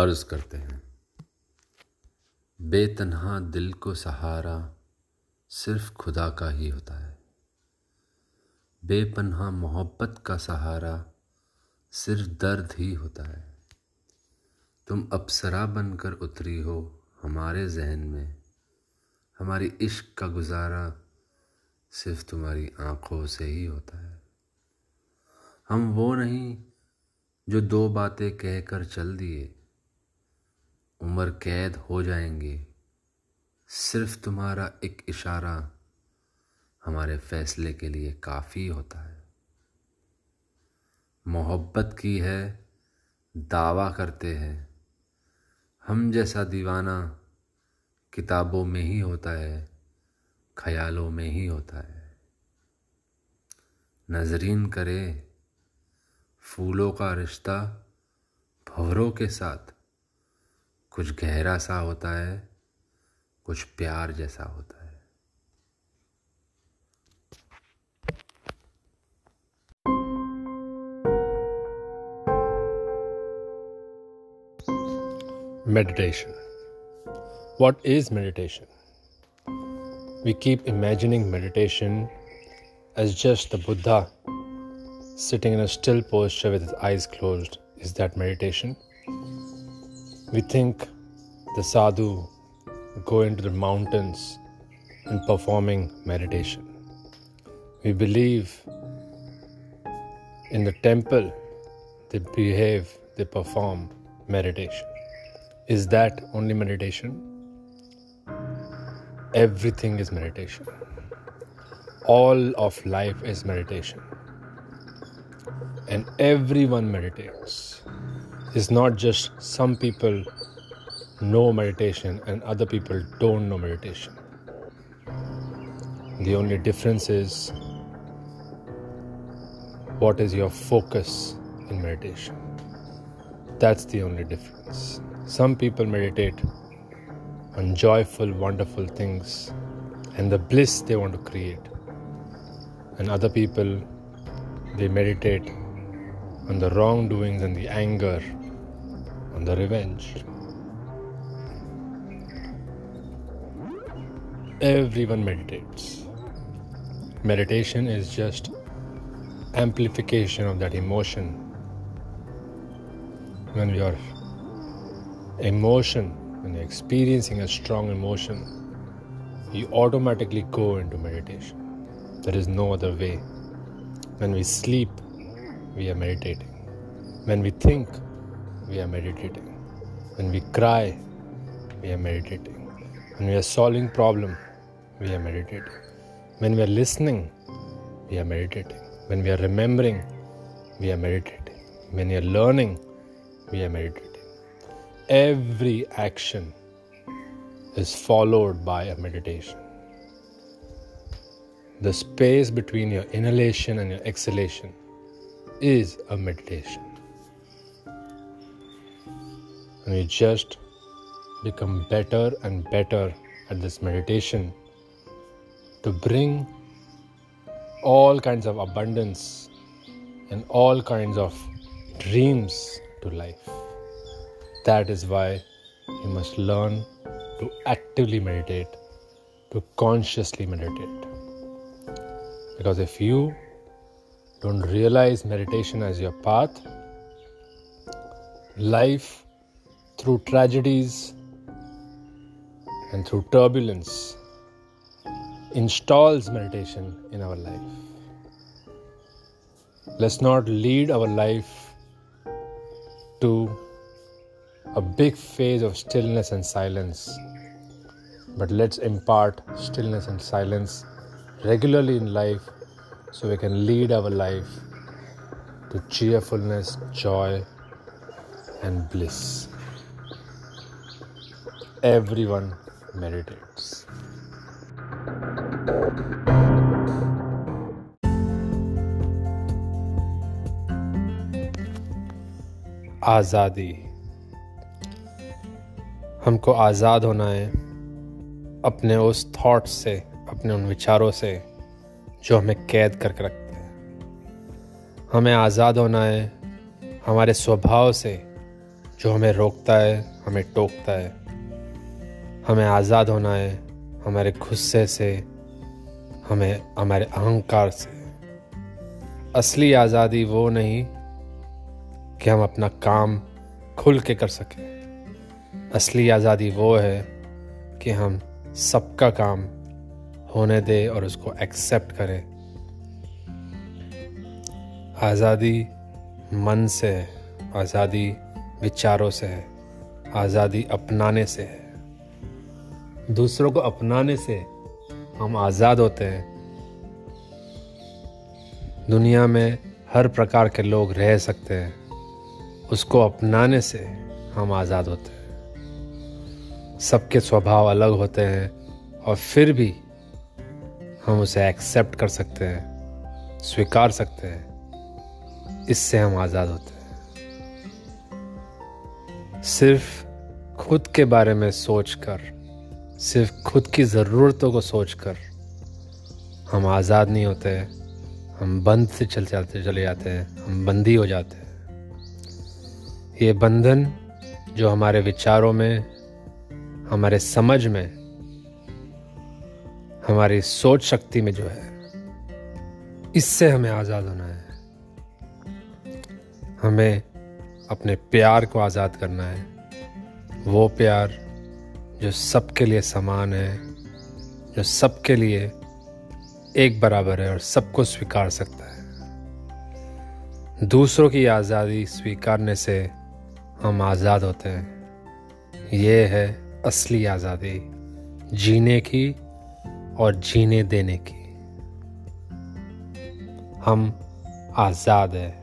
अर्ज़ करते हैं। बेतनहा दिल को सहारा सिर्फ़ खुदा का ही होता है। बेपनहा मोहब्बत का सहारा सिर्फ़ दर्द ही होता है। तुम अप्सरा बनकर उतरी हो हमारे जहन में। हमारी इश्क का गुजारा सिर्फ़ तुम्हारी आँखों से ही होता है। हम वो नहीं जो दो बातें कहकर चल दिए उम्र कैद हो जाएँगे। सिर्फ़ तुम्हारा एक इशारा हमारे फैसले के लिए काफ़ी होता है। मोहब्बत की है, दावा करते हैं। हम जैसा दीवाना किताबों में ही होता है, ख्यालों में ही होता है। नजरीन करे, फूलों का रिश्ता भवरों के साथ। कुछ गहरा सा होता है कुछ प्यार जैसा होता है Meditation. What is meditation? We keep imagining meditation as just the Buddha sitting in a still posture with his eyes closed. Is that meditation? We think the sadhu go into the mountains and performing meditation. We believe in the temple they behave, they perform meditation. Is that only meditation? Everything is meditation. All of life is meditation. And everyone meditates. It's not just some people know meditation and other people don't know meditation. The only difference is what is your focus in meditation. That's the only difference. Some people meditate on joyful, wonderful things and the bliss they want to create. And other people, they meditate on the wrongdoings and the anger, the revenge. Everyone meditates. Meditation is just amplification of that emotion. When we are emotion, when you're experiencing a strong emotion, you automatically go into meditation. There is no other way. When we sleep, we are meditating. When we think, we are meditating. When we cry, we are meditating. When we are solving problem, we are meditating. When we are listening, we are meditating. When we are remembering, we are meditating. When we are learning, we are meditating every action is followed by a meditation. The space between your inhalation and your exhalation is a meditation. And you just become better and better at this meditation to bring all kinds of abundance and all kinds of dreams to life. That is why you must learn to actively meditate, to consciously meditate. Because if you don't realize meditation as your path, life through tragedies and through turbulence installs meditation in our life. Let's not lead our life to a big phase of stillness and silence. But let's impart stillness and silence regularly in life so we can lead our life to cheerfulness, joy, and bliss. Everyone meditates. आज़ादी। हमको आज़ाद होना है अपने उस thought से, अपने उन विचारों से, जो हमें कैद करके रखते हैं। हमें आज़ाद होना है हमारे स्वभाव से, जो हमें रोकता है, हमें टोकता है। हमें आज़ाद होना है, हमारे गुस्से से, हमें, हमारे अहंकार से। असली आज़ादी वो नहीं कि हम अपना काम खुल के कर सकें। असली आज़ादी वो है कि हम सबका काम होने दे और उसको एक्सेप्ट करें। आज़ादी मन से है, आज़ादी विचारों से है, आज़ादी अपनाने से है। दूसरों को अपनाने से हम आज़ाद होते हैं। दुनिया में हर प्रकार के लोग रह सकते हैं। उसको अपनाने से हम आज़ाद होते हैं। सबके स्वभाव अलग होते हैं और फिर भी हम उसे एक्सेप्ट कर सकते हैं, स्वीकार सकते हैं। इससे हम आज़ाद होते हैं। सिर्फ़ खुद के बारे में सोचकर सिर्फ़ खुद की ज़रूरतों को सोचकर हम आज़ाद नहीं होते, हम बंद से चल जाते, चले जाते हैं, हम बंदी हो जाते हैं। ये बंधन जो हमारे विचारों में, हमारे समझ में, हमारी सोच शक्ति में जो है, इससे हमें आज़ाद होना है। हमें अपने प्यार को आज़ाद करना है। वो प्यार जो सबके लिए समान है, जो सबके लिए एक बराबर है और सबको स्वीकार सकता है। दूसरों की आज़ादी स्वीकारने से हम आज़ाद होते हैं। ये है असली आज़ादी, जीने की और जीने देने की। हम आज़ाद हैं।